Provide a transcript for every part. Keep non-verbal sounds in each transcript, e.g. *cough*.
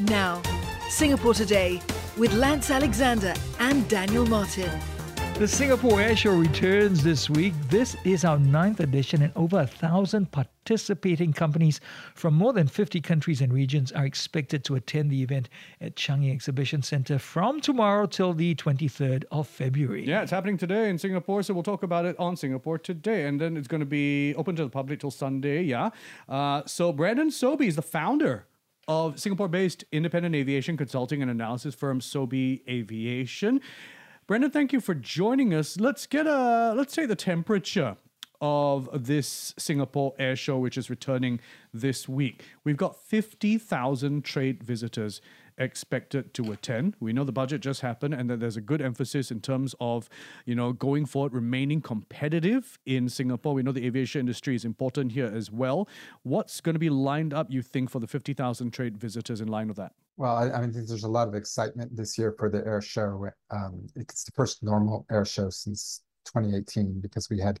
Now, Singapore Today with Lance Alexander and Daniel Martin. The Singapore Air Show returns this week. This is our ninth edition, and over a thousand participating companies from more than 50 countries and regions are expected to attend the event at Changi Exhibition Centre from tomorrow till the 23rd of February. Yeah, it's happening today in Singapore, so we'll talk about it on Singapore today, and then it's going to be open to the public till Sunday. Yeah. Uh, so Brendan Sobie is the founder of Singapore-based independent aviation consulting and analysis firm Sobie Aviation. Brendan, thank you for joining us. Let's get a let's take the temperature of this Singapore Air Show, which is returning this week. We've got 50,000 trade visitors expected to attend. We know the budget just happened and that there's a good emphasis in terms of, you know, going forward, remaining competitive in Singapore. We know the aviation industry is important here as well. What's going to be lined up, you think, for the 50,000 trade visitors in line with that? Well, I, I mean, there's a lot of excitement this year for the air show. Um, it's the first normal air show since 2018 because we had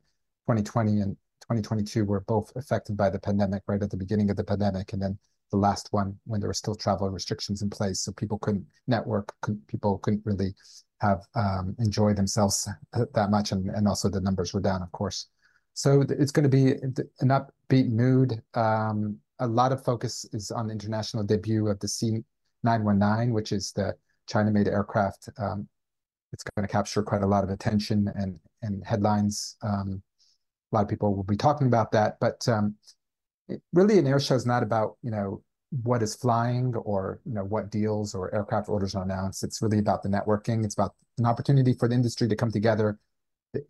2020 and 2022 were both affected by the pandemic right at the beginning of the pandemic, and then the last one when there were still travel restrictions in place, so people couldn't network, couldn't, people couldn't really have um, enjoy themselves that much, and, and also the numbers were down, of course. So it's going to be an upbeat mood. Um, a lot of focus is on the international debut of the C 919, which is the China-made aircraft. Um, it's going to capture quite a lot of attention and and headlines. Um, a lot of people will be talking about that, but um, it, really, an air show is not about you know what is flying or you know what deals or aircraft orders are announced. It's really about the networking. It's about an opportunity for the industry to come together.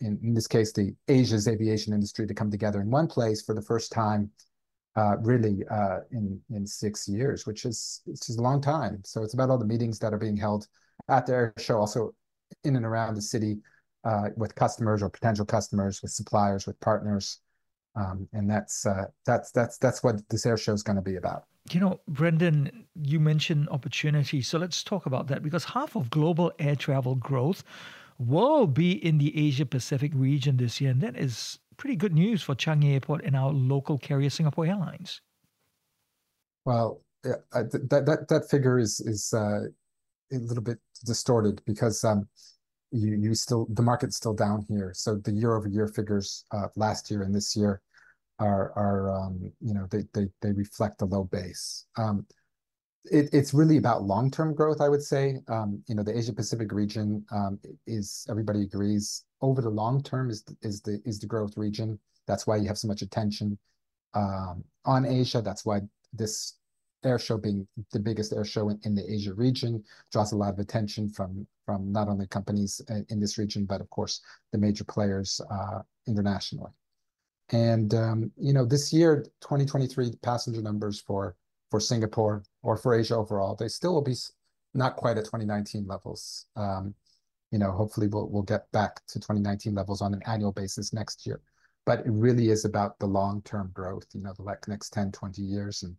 In, in this case, the Asia's aviation industry to come together in one place for the first time uh, really uh, in in six years, which is which is a long time. So it's about all the meetings that are being held at the air show, also in and around the city uh, with customers or potential customers, with suppliers, with partners, um, and that's uh, that's that's that's what this air show is going to be about. You know, Brendan, you mentioned opportunity, so let's talk about that because half of global air travel growth will be in the Asia Pacific region this year, and that is pretty good news for Changi Airport and our local carrier, Singapore Airlines. Well, yeah, that that that figure is is uh, a little bit distorted because um, you you still the market's still down here. So the year over year figures uh, last year and this year are are um, you know they reflect the low base. Um, it, it's really about long term growth, I would say. Um, you know, the Asia Pacific region is everybody agrees over the long term is the is the growth region. That's why you have so much attention on Asia. That's why this air show being the biggest air show in, the Asia region draws a lot of attention from from not only companies in, this region, but of course the major players uh, internationally. And um, you know, this year, 2023 passenger numbers for Singapore or for Asia overall, they still will be not quite at 2019 levels. Um, you know, hopefully we'll get back to 2019 levels on an annual basis next year. But it really is about the long-term growth, you know, the next 10, 20 years. And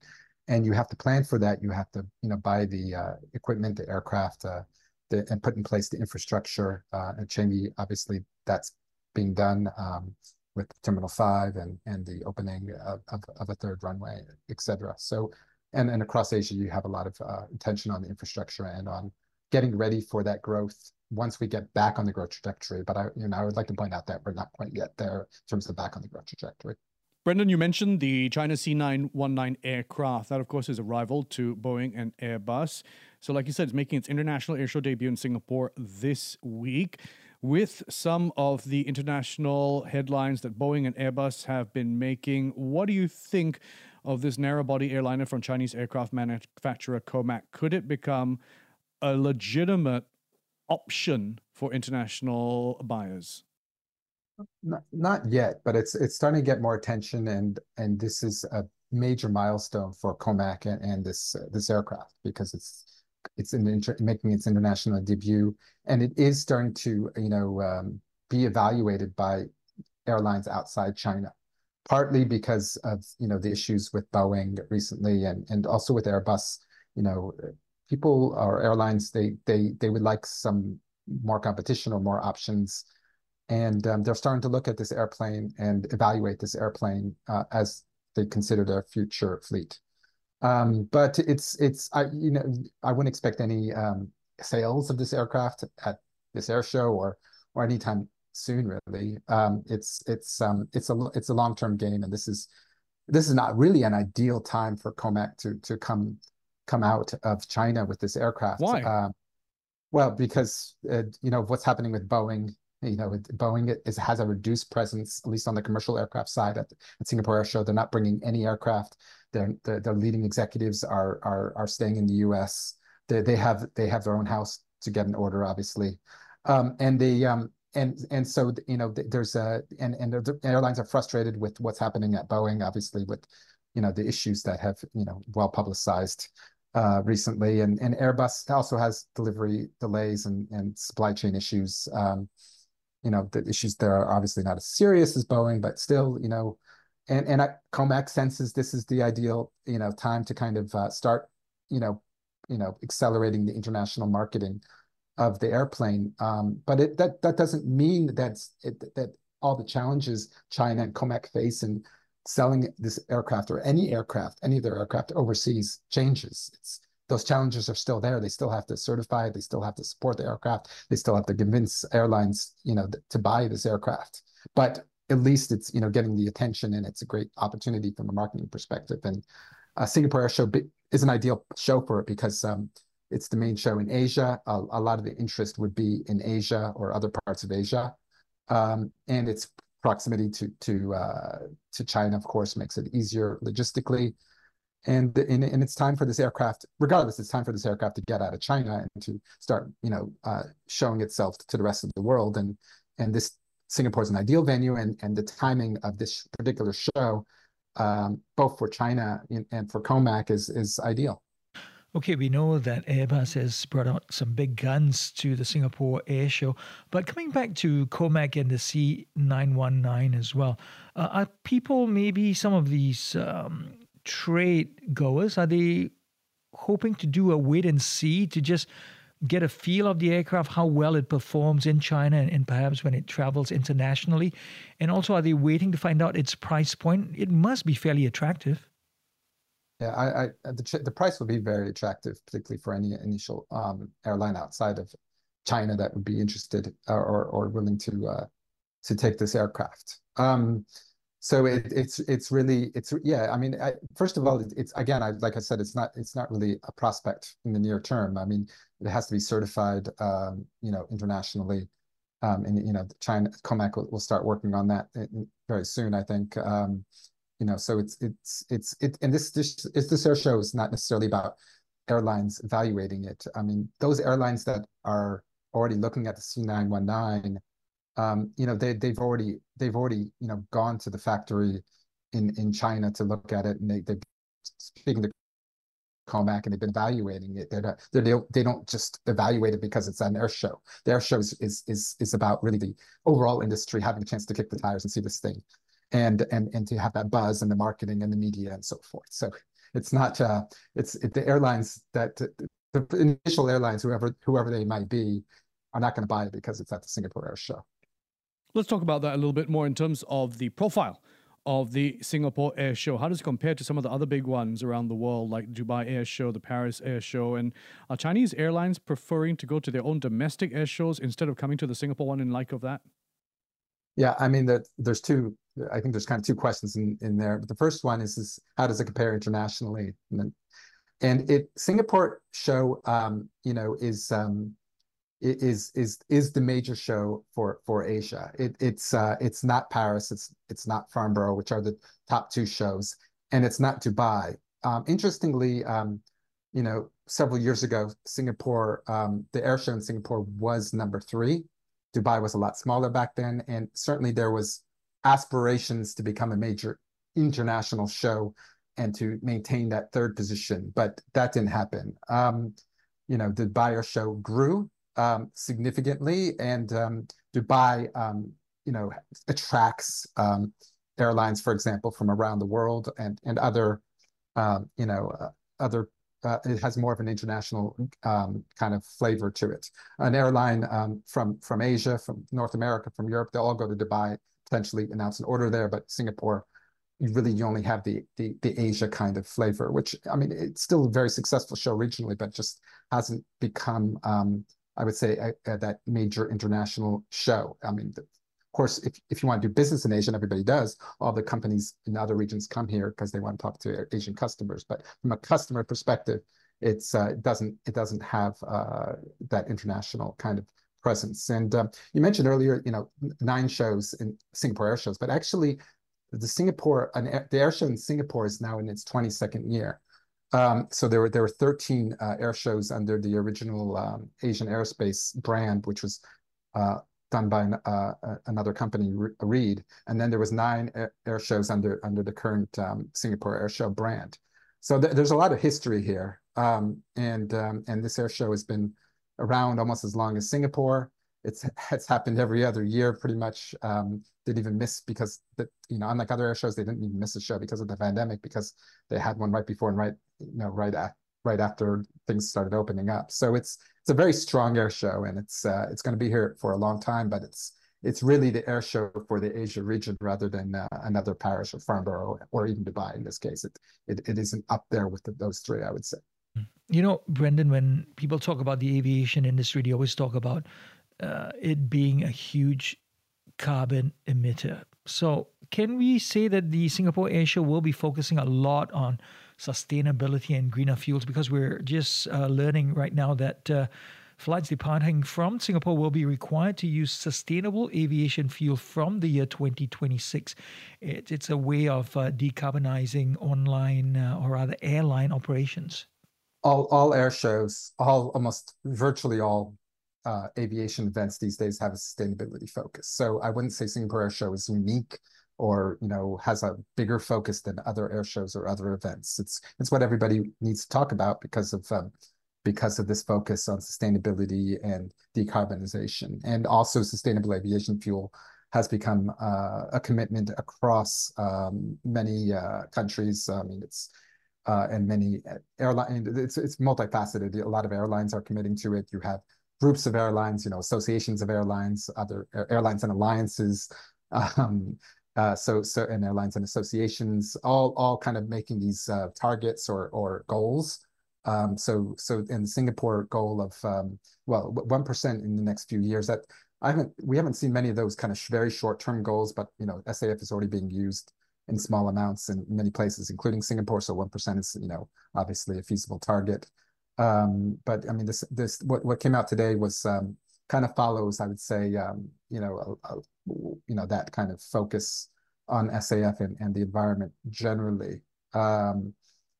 and you have to plan for that. You have to, you know, buy the uh, equipment, the aircraft, uh, the, and put in place the infrastructure. Uh, at Changi, obviously, that's being done um, with Terminal 5 and and the opening of, of, of a third runway, et cetera. So, and, and across Asia, you have a lot of uh, attention on the infrastructure and on getting ready for that growth once we get back on the growth trajectory. But I, you know, I would like to point out that we're not quite yet there in terms of back on the growth trajectory. Brendan, you mentioned the China C919 aircraft. That, of course, is a rival to Boeing and Airbus. So, like you said, it's making its international airshow debut in Singapore this week. With some of the international headlines that Boeing and Airbus have been making, what do you think of this narrow body airliner from Chinese aircraft manufacturer Comac? Could it become a legitimate option for international buyers? Not, not yet, but it's it's starting to get more attention, and and this is a major milestone for Comac and, and this uh, this aircraft because it's it's in inter- making its international debut, and it is starting to you know um, be evaluated by airlines outside China, partly because of you know the issues with Boeing recently, and and also with Airbus. You know, people or airlines they they they would like some more competition or more options and um, they're starting to look at this airplane and evaluate this airplane uh, as they consider their future fleet Um, but it's it's I you know I wouldn't expect any um, sales of this aircraft at this air show or or anytime soon really. Um, it's it's um it's a it's a long term game, and this is this is not really an ideal time for Comac to to come come out of China with this aircraft. Why? Uh, well, because uh, you know what's happening with Boeing. You know, Boeing is, has a reduced presence, at least on the commercial aircraft side at, at Singapore Air Show. They're not bringing any aircraft. Their, their, their leading executives are are are staying in the U.S. They they have they have their own house to get an order, obviously, um, and they um, and and so you know there's a and and the airlines are frustrated with what's happening at Boeing, obviously with you know the issues that have you know well publicized uh, recently, and and Airbus also has delivery delays and and supply chain issues. Um, you know the issues there are obviously not as serious as Boeing, but still you know, and and I, Comac senses this is the ideal you know time to kind of uh, start you know you know accelerating the international marketing of the airplane. Um, but it, that that doesn't mean that it, that all the challenges China and Comac face in selling this aircraft or any aircraft, any of their aircraft overseas changes. It's those challenges are still there. They still have to certify. They still have to support the aircraft. They still have to convince airlines, you know, to buy this aircraft. But at least it's you know getting the attention, and it's a great opportunity from a marketing perspective. And uh, Singapore Air Show is an ideal show for it because um, it's the main show in Asia. A, a, lot of the interest would be in Asia or other parts of Asia. Um, and its proximity to to uh, to China, of course, makes it easier logistically. And, and, and it's time for this aircraft, regardless, it's time for this aircraft to get out of China and to start, you know, uh, showing itself to the rest of the world. And and this Singapore is an ideal venue, and and the timing of this particular show, um, both for China and for Comac, is is ideal. Okay, we know that Airbus has brought out some big guns to the Singapore Air Show, but coming back to Comac and the C919 as well, uh, are people maybe some of these um, trade goers are they hoping to do a wait and see to just get a feel of the aircraft, how well it performs in China and, and, perhaps when it travels internationally? And also, are they waiting to find out its price point? It must be fairly attractive. Yeah, I, I the the price will be very attractive, particularly for any initial um, airline outside of China that would be interested or or, or willing to uh, to take this aircraft. Um, so it, it's it's really it's yeah. I mean, I, first of all, it, it's again, I, like I said, it's not it's not really a prospect in the near term. I mean, it has to be certified, um, you know, internationally. Um, and you know, China Comac will, will start working on that uh, very soon, I think. Um, you know so it's it's it's it and this this is this air show is not necessarily about airlines evaluating it i mean those airlines that are already looking at the c919 um, you know they they've already they've already you know gone to the factory in in china to look at it and they they've speaking to Comac and they've been evaluating it. They're not, they're, they don't, they don't just evaluate it because it's an air show. The air show is, is, is, is about really the overall industry having a chance to kick the tires and see this thing and and and to have that buzz and the marketing and the media and so forth. So it's not uh, it's it, the airlines that the initial airlines, whoever whoever they might be, are not going to buy it because it's at the Singapore Air Show. Let's talk about that a little bit more in terms of the profile of the Singapore Air Show. How does it compare to some of the other big ones around the world, like Dubai Air Show, the Paris Air Show, and are Chinese airlines preferring to go to their own domestic air shows instead of coming to the Singapore one in like of that? Yeah, I mean, there's two I think there's kind of two questions in, in there. But the first one is, is how does it compare internationally? And, then, and it Singapore show, um, you know, is um, is is is the major show for for Asia. It, it's uh, it's not Paris. It's it's not Farnborough, which are the top two shows, and it's not Dubai. Um, interestingly, um, you know, several years ago, Singapore, um, the air show in Singapore was number three. Dubai was a lot smaller back then, and certainly there was aspirations to become a major international show and to maintain that third position, but that didn't happen. Um, you know, the Dubai show grew um, significantly, and um, Dubai, um, you know, attracts um, airlines, for example, from around the world and and other, um, you know, uh, other. Uh, it has more of an international kind of flavor to it. An airline from from Asia, from North America, from Europe, they all go to Dubai potentially announce an order there, but Singapore you really you only have the, the the Asia kind of flavor, which I mean it's still a very successful show regionally, but just hasn't become um, I would say a, a, that major international show. I mean, the, of course, if if you want to do business in Asia, and everybody does, all the companies in other regions come here because they want to talk to Asian customers. But from a customer perspective, it's uh, it doesn't it doesn't have uh, that international kind of presence. And um, you mentioned earlier, you know, nine shows in Singapore air shows, but actually the Singapore, an the air show in Singapore is now in its 22nd year. Um, so there were there were 13 uh, air shows under the original um, Asian Aerospace brand, which was uh, done by an, uh, another company, Reed, and then there was nine air, shows under under the current um, Singapore Air Show brand. So th there's a lot of history here, um, and um, and this air show has been around almost as long as Singapore it's *laughs* it's happened every other year pretty much. Um, didn't even miss because you know unlike other air shows they didn't even miss a show because of the pandemic because they had one right before and right you know right at right after things started opening up. So it's it's a very strong air show and it's uh, it's going to be here for a long time. But it's it's really the air show for the Asia region rather than uh, another Paris or Farnborough or even Dubai in this case. It it, it isn't up there with the, those three, I would say. You know, Brendan, when people talk about the aviation industry, they always talk about uh, it being a huge carbon emitter. So, can we say that the Singapore Show will be focusing a lot on sustainability and greener fuels? Because we're just uh, learning right now that uh, flights departing from Singapore will be required to use sustainable aviation fuel from the year 2026. It, it's a way of uh, decarbonizing online uh, or rather airline operations. All, all air shows, all almost virtually all uh, aviation events these days have a sustainability focus. So I wouldn't say Singapore Air Show is unique or you know has a bigger focus than other air shows or other events. It's it's what everybody needs to talk about because of um, because of this focus on sustainability and decarbonization, and also sustainable aviation fuel has become uh, a commitment across um, many uh, countries. I mean, it's uh, and many airline. It's it's multifaceted. A lot of airlines are committing to it. You have groups of airlines, you know, associations of airlines, other airlines and alliances, *laughs* um, uh, so so airlines and associations, all all kind of making these uh, targets or or goals. Um, so so in Singapore goal of um, well one percent in the next few years. That I haven't we haven't seen many of those kind of very short term goals, but you know SAF is already being used in small amounts in many places, including Singapore. So one percent is you know obviously a feasible target. Um, but I mean, this this what what came out today was um, kind of follows, I would say, um, you know, a, a, you know that kind of focus on SAF and, and the environment generally. Um,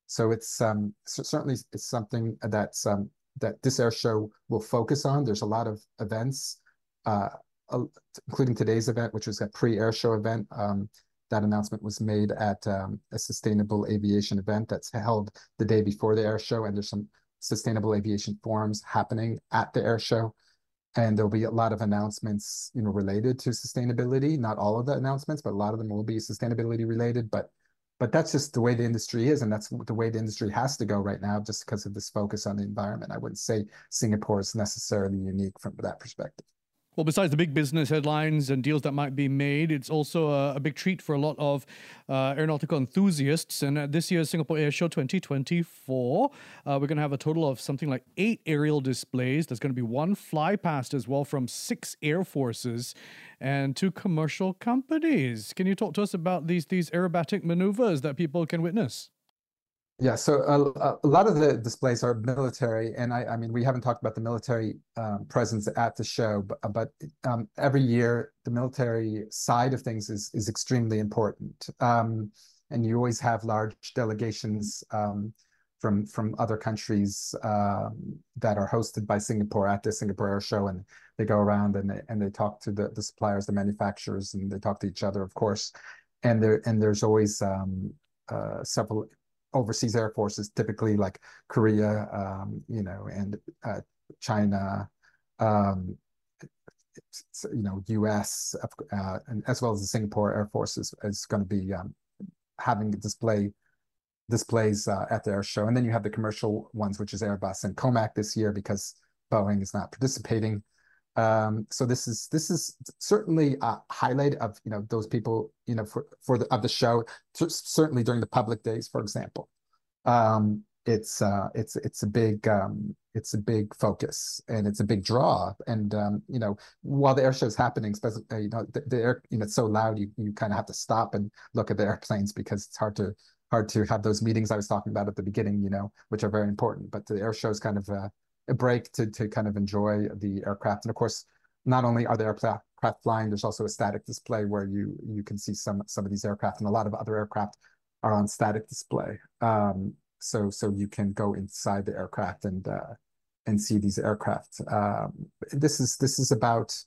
so it's um, certainly it's something that's um, that this air show will focus on. There's a lot of events, uh, including today's event, which was a pre-air show event. That announcement was made at a sustainable aviation event that's held the day before the air show, and there's some sustainable aviation forums happening at the air show. And there'll be a lot of announcements, you know, related to sustainability. Not all of the announcements, but a lot of them will be sustainability related. But but that's just the way the industry is, and that's the way the industry has to go right now, just because of this focus on the environment. I wouldn't say Singapore is necessarily unique from that perspective. Well, besides the big business headlines and deals that might be made, it's also a, a big treat for a lot of uh, aeronautical enthusiasts. And at this year's Singapore Air Show 2024, uh, we're going to have a total of something like eight aerial displays. There's going to be one fly past as well from six air forces and two commercial companies. Can you talk to us about these these aerobatic maneuvers that people can witness? Yeah, so a, a, lot of the displays are military, and I, I mean, we haven't talked about the military um, presence at the show, but, but um, every year the military side of things is is extremely important, um, and you always have large delegations um, from from other countries um, that are hosted by Singapore at the Singapore Air Show, and they go around and they and they talk to the the suppliers, the manufacturers, and they talk to each other, of course, and there and there's always um, uh, several overseas air forces, typically like Korea, um, you know, and uh, China, um, you know, U.S. Uh, and as well as the Singapore Air Force is, is going to be um, having display displays uh, at the air show, and then you have the commercial ones, which is Airbus and Comac this year because Boeing is not participating. Um, so this is this is certainly a highlight of you know those people you know for for the of the show. Certainly during the public days, for example, um, it's uh, it's it's a big um, it's a big focus and it's a big draw. And um, you know while the air show is happening, especially uh, you know the, the air you know it's so loud you you kind of have to stop and look at the airplanes because it's hard to hard to have those meetings I was talking about at the beginning, you know, which are very important. But the air show is kind of uh, a break to to kind of enjoy the aircraft. And of course, not only are the aircraft flying, there's also a static display where you you can see some some of these aircraft, and a lot of other aircraft are on static display. Um, so so you can go inside the aircraft and uh, and see these aircraft. Um, this is this is about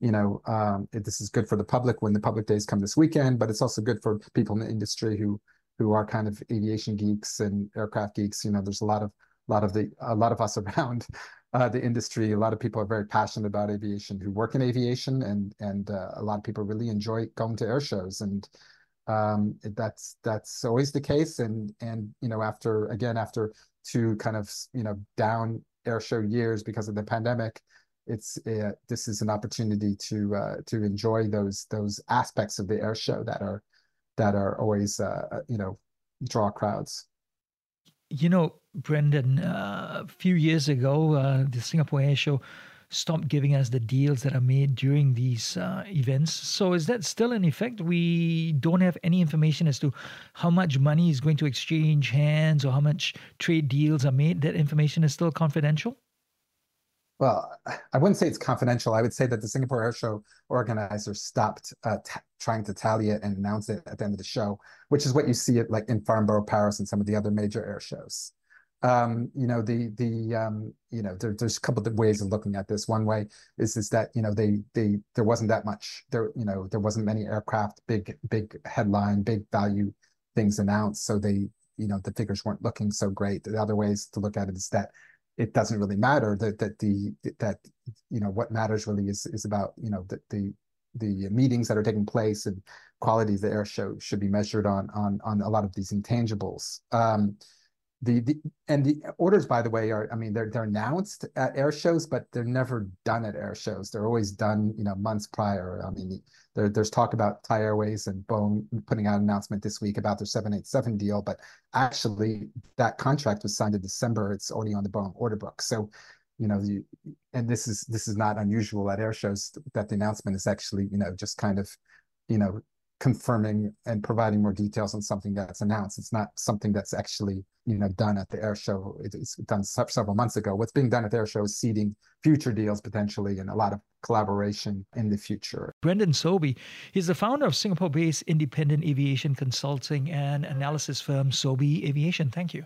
you know um, this is good for the public when the public days come this weekend, but it's also good for people in the industry who who are kind of aviation geeks and aircraft geeks. You know, there's a lot of lot of the a lot of us *laughs* around uh, the industry. A lot of people are very passionate about aviation who work in aviation, and and uh, a lot of people really enjoy going to air shows, and um, that's that's always the case. And and you know after again after two kind of you know down air show years because of the pandemic, it's uh, this is an opportunity to uh, to enjoy those those aspects of the air show that are that are always uh, uh you know draw crowds. You know, Brendan, uh, a few years ago, uh, the Singapore Air Show stopped giving us the deals that are made during these uh, events. So is that still in effect? We don't have any information as to how much money is going to exchange hands or how much trade deals are made. That information is still confidential? Well, I wouldn't say it's confidential. I would say that the Singapore Air Show organizers stopped uh, trying to tally it and announce it at the end of the show, which is what you see it like in Farnborough, Paris, and some of the other major air shows. Um, you know, the the um, you know, there, there's a couple of ways of looking at this. One way is is that you know they there wasn't that much there you know there wasn't many aircraft, big big headline, big value things announced, so they you know the figures weren't looking so great. The other ways to look at it is that it doesn't really matter that that the that you know what matters really is is about you know the the meetings that are taking place and quality of the air show should be measured on on on a lot of these intangibles. The, the and the orders, by the way, are I mean they're they're announced at air shows, but they're never done at air shows. They're always done, you know, months prior. I mean, there, there's talk about Thai Airways and Boeing putting out an announcement this week about their 787 deal, but actually that contract was signed in December. It's already on the Boeing order book. So, you know, you, and this is this is not unusual at air shows that the announcement is actually, you know, just kind of, you know, confirming and providing more details on something that's announced. It's not something that's actually you know done at the air show. It's done several months ago. What's being done at the air show is seeding future deals potentially and a lot of collaboration in the future. Brendan Sobie, he's the founder of Singapore-based independent aviation consulting and analysis firm Sobie Aviation. Thank you.